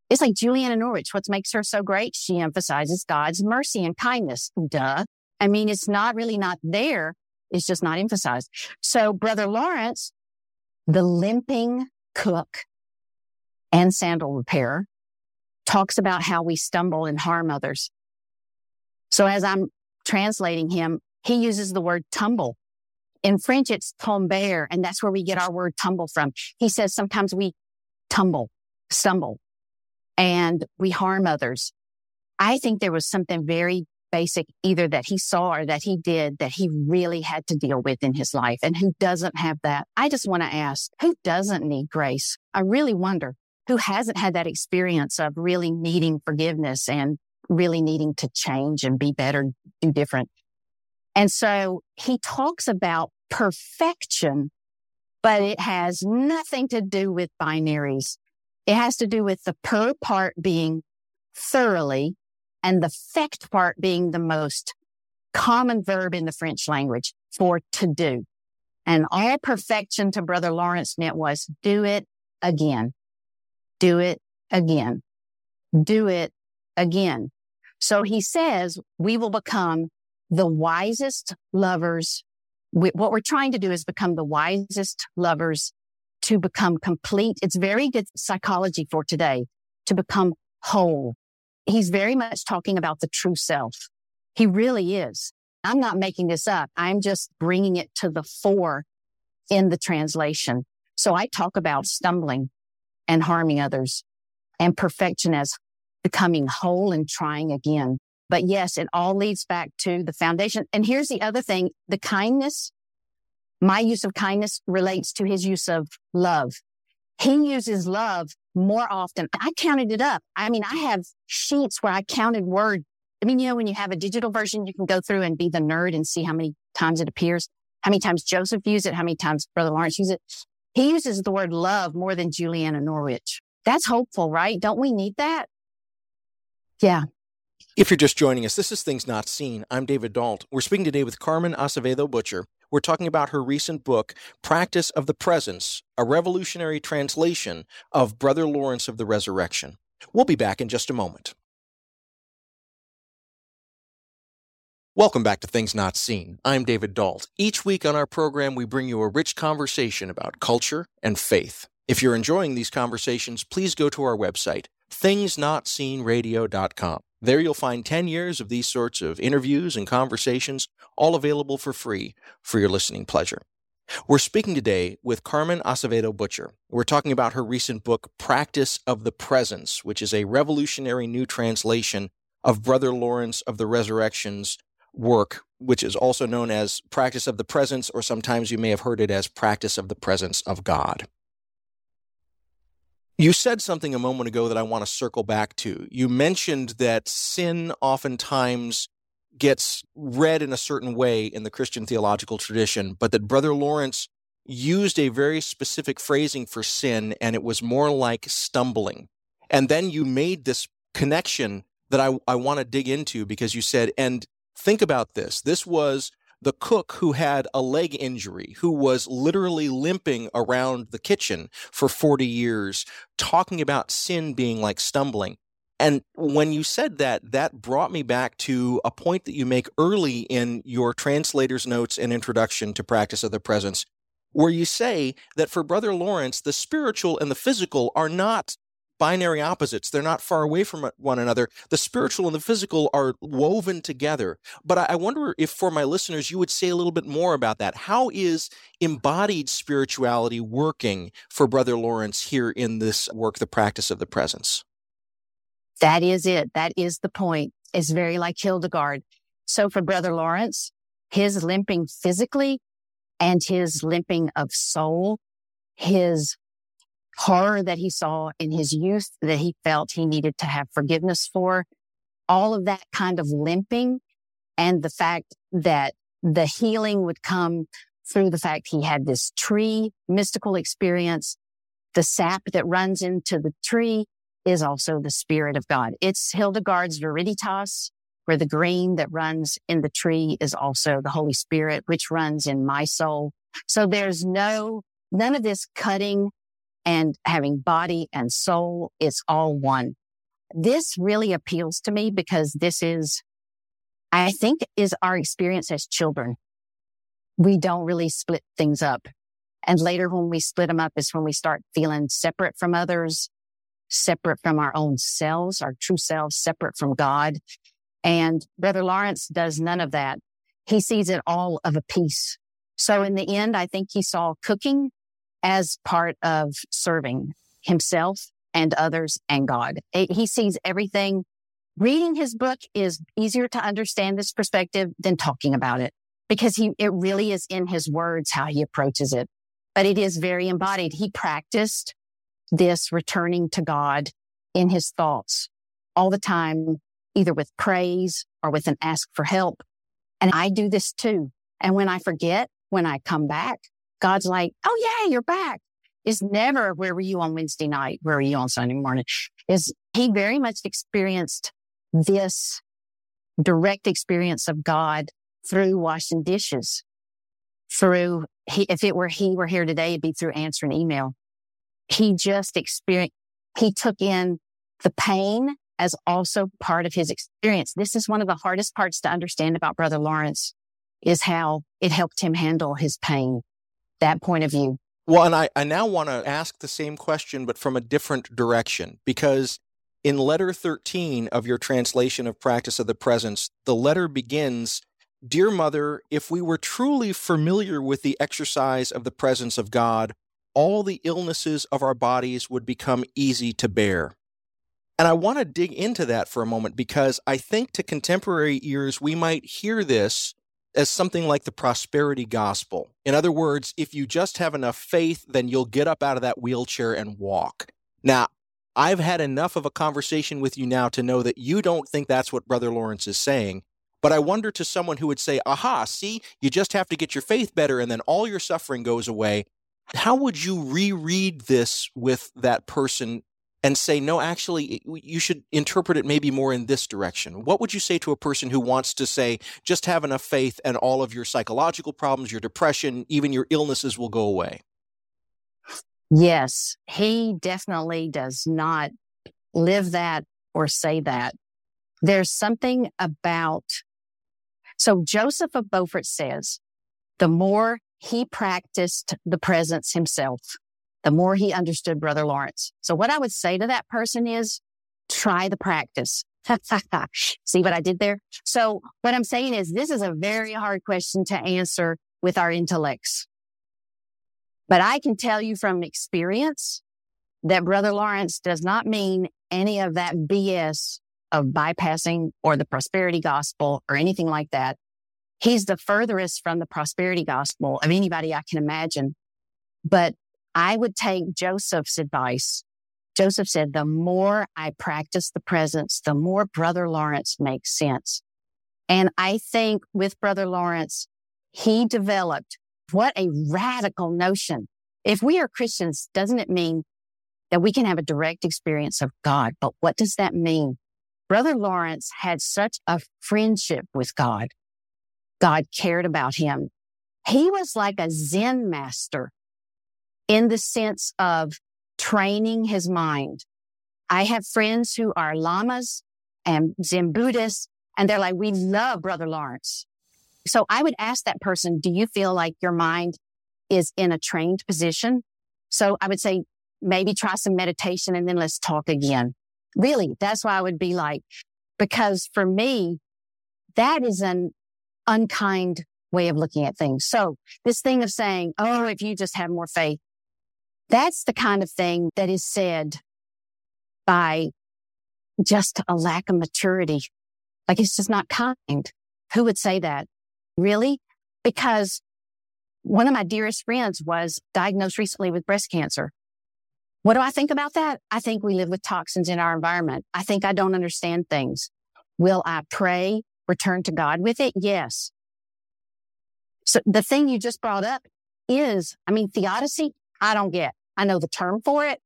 It's like Julian of Norwich. What makes her so great? She emphasizes God's mercy and kindness. Duh. I mean, it's not really not there. It's just not emphasized. So Brother Lawrence, the limping cook and sandal repairer talks about how we stumble and harm others. So as I'm translating him, he uses the word tumble in French, it's tomber, and that's where we get our word tumble from. He says sometimes we tumble, stumble, and we harm others. I think there was something very basic either that he saw or that he did that he really had to deal with in his life. And who doesn't have that? I just want to ask, who doesn't need grace? I really wonder who hasn't had that experience of really needing forgiveness and really needing to change and be better, do different. And so he talks about perfection, but it has nothing to do with binaries. It has to do with the per part being thoroughly and the fect part being the most common verb in the French language for to do. And all perfection to Brother Lawrence meant was do it again, do it again, do it again. So he says we will become the wisest lovers. We, what we're trying to do is become the wisest lovers to become complete. It's very good psychology for today to become whole. He's very much talking about the true self. He really is. I'm not making this up. I'm just bringing it to the fore in the translation. So I talk about stumbling and harming others and perfection as becoming whole and trying again. But yes, it all leads back to the foundation. And here's the other thing. The kindness, my use of kindness relates to his use of love. He uses love more often. I counted it up. I mean, I have sheets where I counted word. I mean, you know, when you have a digital version, you can go through and be the nerd and see how many times it appears, how many times Joseph used it, how many times Brother Lawrence used it. He uses the word love more than Julian of Norwich. That's hopeful, right? Don't we need that? Yeah. If you're just joining us, this is Things Not Seen. I'm David Dault. We're speaking today with Carmen Acevedo Butcher. We're talking about her recent book, Practice of the Presence, a revolutionary translation of Brother Lawrence of the Resurrection. We'll be back in just a moment. Welcome back to Things Not Seen. I'm David Dault. Each week on our program, we bring you a rich conversation about culture and faith. If you're enjoying these conversations, please go to our website, thingsnotseenradio.com. There you'll find 10 years of these sorts of interviews and conversations, all available for free for your listening pleasure. We're speaking today with Carmen Acevedo Butcher. We're talking about her recent book, Practice of the Presence, which is a revolutionary new translation of Brother Lawrence of the Resurrection's work, which is also known as practice of the presence, or sometimes you may have heard it as practice of the presence of God. You said something a moment ago that I want to circle back to. You mentioned that sin oftentimes gets read in a certain way in the Christian theological tradition, but that Brother Lawrence used a very specific phrasing for sin, and it was more like stumbling. And then you made this connection that I, I want to dig into because you said, and Think about this. This was the cook who had a leg injury, who was literally limping around the kitchen for 40 years, talking about sin being like stumbling. And when you said that, that brought me back to a point that you make early in your translator's notes and introduction to practice of the presence, where you say that for Brother Lawrence, the spiritual and the physical are not binary opposites. They're not far away from one another. The spiritual and the physical are woven together. But I wonder if for my listeners, you would say a little bit more about that. How is embodied spirituality working for Brother Lawrence here in this work, The Practice of the Presence? That is it. That is the point. It's very like Hildegard. So for Brother Lawrence, his limping physically and his limping of soul, his horror that he saw in his youth that he felt he needed to have forgiveness for. All of that kind of limping and the fact that the healing would come through the fact he had this tree mystical experience. The sap that runs into the tree is also the spirit of God. It's Hildegard's Viriditas, where the green that runs in the tree is also the Holy Spirit, which runs in my soul. So there's no, none of this cutting and having body and soul. It's all one. This really appeals to me because this is, I think is our experience as children. We don't really split things up. And later when we split them up is when we start feeling separate from others, separate from our own selves, our true selves, separate from God. And Brother Lawrence does none of that. He sees it all of a piece. So in the end, I think he saw cooking as part of serving himself and others and God. He sees everything. Reading his book is easier to understand this perspective than talking about it because he, it really is in his words how he approaches it, but it is very embodied. He practiced this returning to God in his thoughts all the time, either with praise or with an ask for help. And I do this too. And when I forget, when I come back, God's like, oh yeah, you're back. Is never where were you on Wednesday night? Where were you on Sunday morning? Is he very much experienced this direct experience of God through washing dishes, through he, if it were he were here today, it'd be through answering email. He just experienced, he took in the pain as also part of his experience. This is one of the hardest parts to understand about Brother Lawrence is how it helped him handle his pain that point of view. Well, and I, I now want to ask the same question, but from a different direction, because in letter 13 of your translation of Practice of the Presence, the letter begins Dear Mother, if we were truly familiar with the exercise of the presence of God, all the illnesses of our bodies would become easy to bear. And I want to dig into that for a moment because I think to contemporary ears, we might hear this as something like the prosperity gospel. In other words, if you just have enough faith, then you'll get up out of that wheelchair and walk. Now, I've had enough of a conversation with you now to know that you don't think that's what Brother Lawrence is saying. But I wonder to someone who would say, aha, see, you just have to get your faith better and then all your suffering goes away. How would you reread this with that person and say, no, actually, you should interpret it maybe more in this direction? What would you say to a person who wants to say, just have enough faith and all of your psychological problems, your depression, even your illnesses will go away? Yes, he definitely does not live that or say that. There's something about So Joseph of Beaufort says, the more he practiced the presence himself, the more he understood Brother Lawrence. So what I would say to that person is try the practice. See what I did there? So what I'm saying is this is a very hard question to answer with our intellects. But I can tell you from experience that Brother Lawrence does not mean any of that BS of bypassing or the prosperity gospel or anything like that. He's the furthest from the prosperity gospel of anybody I can imagine. But I would take Joseph's advice. Joseph said, the more I practice the presence, the more Brother Lawrence makes sense. And I think with Brother Lawrence, he developed what a radical notion. If we are Christians, doesn't it mean that we can have a direct experience of God? But what does that mean? Brother Lawrence had such a friendship with God. God cared about him. He was like a Zen master in the sense of training his mind. I have friends who are lamas and Zen Buddhists, and they're like, we love Brother Lawrence. So I would ask that person, do you feel like your mind is in a trained position? So I would say, maybe try some meditation and then let's talk again. Really, that's why I would be like, because for me, that is an unkind way of looking at things. So this thing of saying, Oh, if you just have more faith, that's the kind of thing that is said by just a lack of maturity. Like it's just not kind. Who would say that? Really? Because one of my dearest friends was diagnosed recently with breast cancer. What do I think about that? I think we live with toxins in our environment. I think I don't understand things. Will I pray, return to God with it? Yes. So the thing you just brought up is, I mean, theodicy, I don't get. I know the term for it.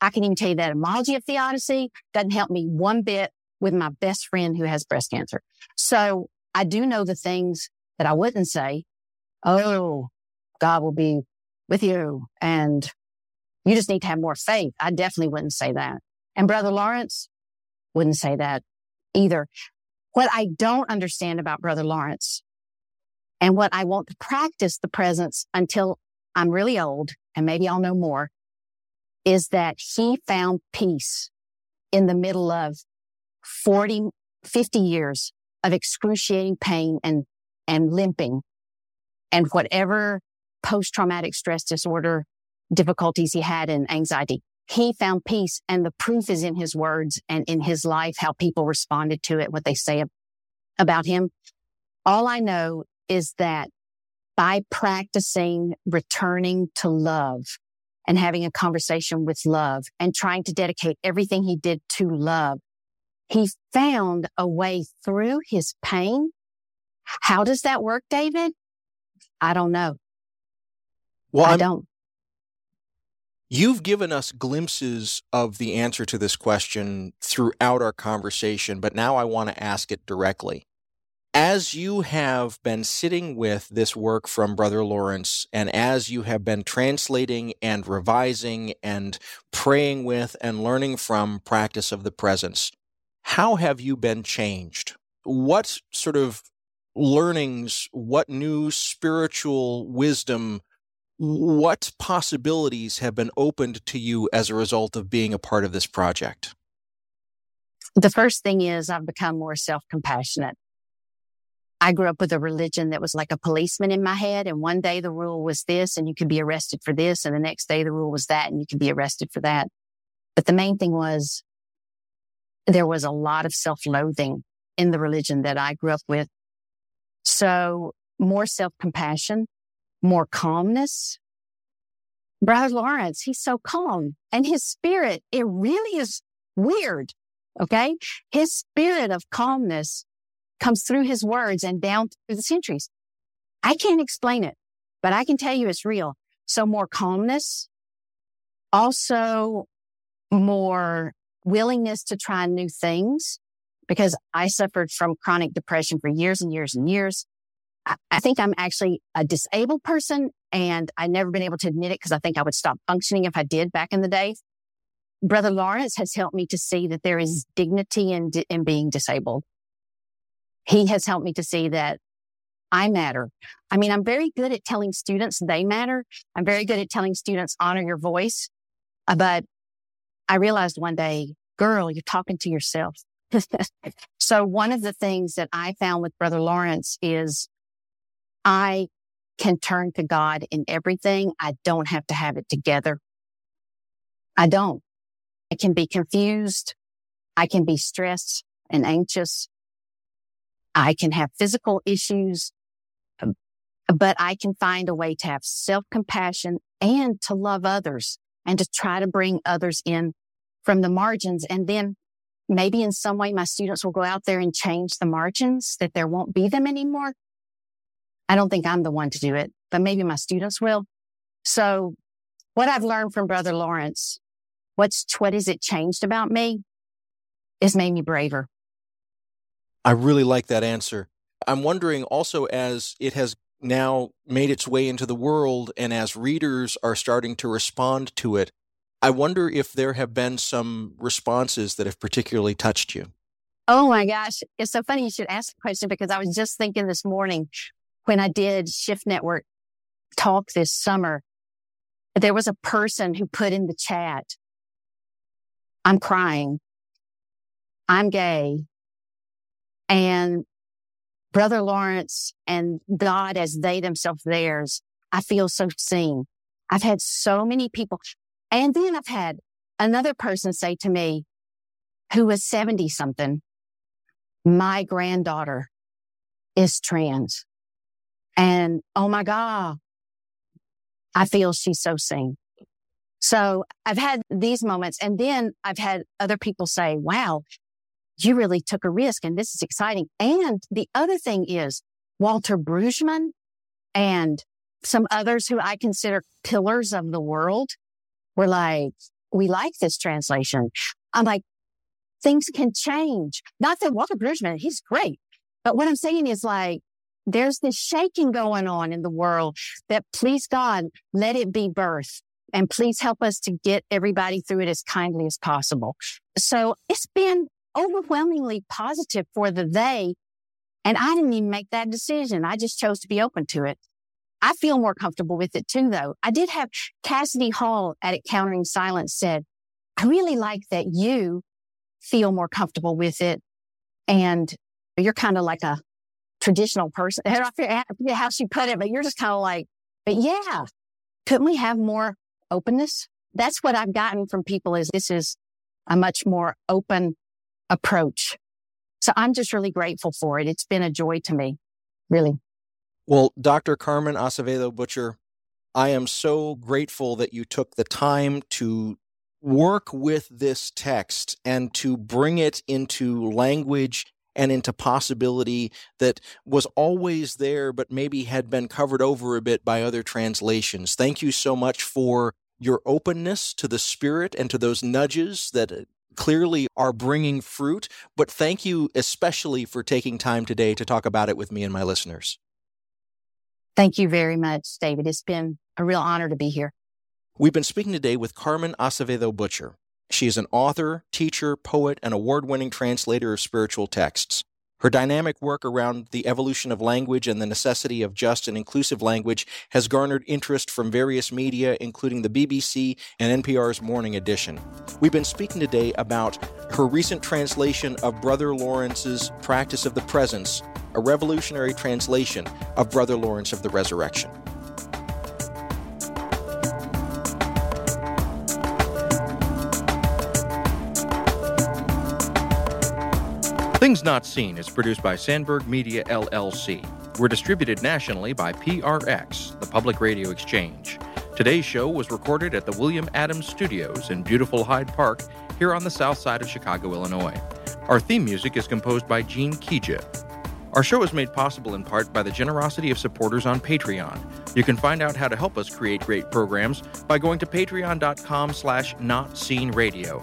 I can even tell you that etymology of theodicy doesn't help me one bit with my best friend who has breast cancer. So I do know the things that I wouldn't say. Oh, God will be with you and you just need to have more faith. I definitely wouldn't say that. And brother Lawrence wouldn't say that either. What I don't understand about brother Lawrence and what I want to practice the presence until I'm really old and maybe I'll know more, is that he found peace in the middle of 40, 50 years of excruciating pain and, and limping and whatever post traumatic stress disorder difficulties he had and anxiety. He found peace and the proof is in his words and in his life, how people responded to it, what they say about him. All I know is that by practicing returning to love and having a conversation with love and trying to dedicate everything he did to love, he found a way through his pain. How does that work, David? I don't know. Well, I I'm, don't. You've given us glimpses of the answer to this question throughout our conversation, but now I want to ask it directly as you have been sitting with this work from Brother Lawrence, and as you have been translating and revising and praying with and learning from practice of the presence, how have you been changed? What sort of learnings, what new spiritual wisdom, what possibilities have been opened to you as a result of being a part of this project? The first thing is I've become more self compassionate. I grew up with a religion that was like a policeman in my head. And one day the rule was this and you could be arrested for this. And the next day the rule was that and you could be arrested for that. But the main thing was there was a lot of self loathing in the religion that I grew up with. So more self compassion, more calmness. Brother Lawrence, he's so calm and his spirit, it really is weird. Okay. His spirit of calmness comes through his words and down through the centuries. I can't explain it, but I can tell you it's real. So more calmness, also more willingness to try new things because I suffered from chronic depression for years and years and years. I, think I'm actually a disabled person and I've never been able to admit it because I think I would stop functioning if I did back in the day. Brother Lawrence has helped me to see that there is dignity in, in being disabled he has helped me to see that I matter. I mean, I'm very good at telling students they matter. I'm very good at telling students honor your voice. Uh, but I realized one day, girl, you're talking to yourself. so one of the things that I found with Brother Lawrence is I can turn to God in everything. I don't have to have it together. I don't. I can be confused. I can be stressed and anxious. I can have physical issues, um, but I can find a way to have self compassion and to love others and to try to bring others in from the margins. And then maybe in some way my students will go out there and change the margins that there won't be them anymore. I don't think I'm the one to do it, but maybe my students will. So what I've learned from Brother Lawrence, what's, what has it changed about me is made me braver. I really like that answer. I'm wondering also as it has now made its way into the world and as readers are starting to respond to it, I wonder if there have been some responses that have particularly touched you. Oh my gosh. It's so funny you should ask the question because I was just thinking this morning when I did Shift Network talk this summer, there was a person who put in the chat, I'm crying. I'm gay. And Brother Lawrence and God as they themselves theirs, I feel so seen. I've had so many people. And then I've had another person say to me who was 70 something, my granddaughter is trans. And oh my God, I feel she's so seen. So I've had these moments and then I've had other people say, wow, you really took a risk and this is exciting. And the other thing is Walter Brueggemann and some others who I consider pillars of the world were like, we like this translation. I'm like, things can change. Not that Walter Brueggemann, he's great. But what I'm saying is like, there's this shaking going on in the world that please God, let it be birth and please help us to get everybody through it as kindly as possible. So it's been overwhelmingly positive for the they. And I didn't even make that decision. I just chose to be open to it. I feel more comfortable with it too, though. I did have Cassidy Hall at Encountering Silence said, I really like that you feel more comfortable with it. And you're kind of like a traditional person. I forget how she put it, but you're just kind of like, but yeah, couldn't we have more openness? That's what I've gotten from people is this is a much more open approach. So I'm just really grateful for it. It's been a joy to me, really. Well, Dr. Carmen Acevedo Butcher, I am so grateful that you took the time to work with this text and to bring it into language and into possibility that was always there, but maybe had been covered over a bit by other translations. Thank you so much for your openness to the Spirit and to those nudges that uh, clearly are bringing fruit. But thank you especially for taking time today to talk about it with me and my listeners. Thank you very much, David. It's been a real honor to be here. We've been speaking today with Carmen Acevedo Butcher. She is an author, teacher, poet, and award winning translator of spiritual texts. Her dynamic work around the evolution of language and the necessity of just and inclusive language has garnered interest from various media, including the BBC and NPR's Morning Edition. We've been speaking today about her recent translation of Brother Lawrence's Practice of the Presence, a revolutionary translation of Brother Lawrence of the Resurrection. Things Not Seen is produced by Sandberg Media LLC. We're distributed nationally by PRX, the Public Radio Exchange. Today's show was recorded at the William Adams Studios in beautiful Hyde Park here on the south side of Chicago, Illinois. Our theme music is composed by Gene Kija. Our show is made possible in part by the generosity of supporters on Patreon. You can find out how to help us create great programs by going to patreon.com slash notseenradio.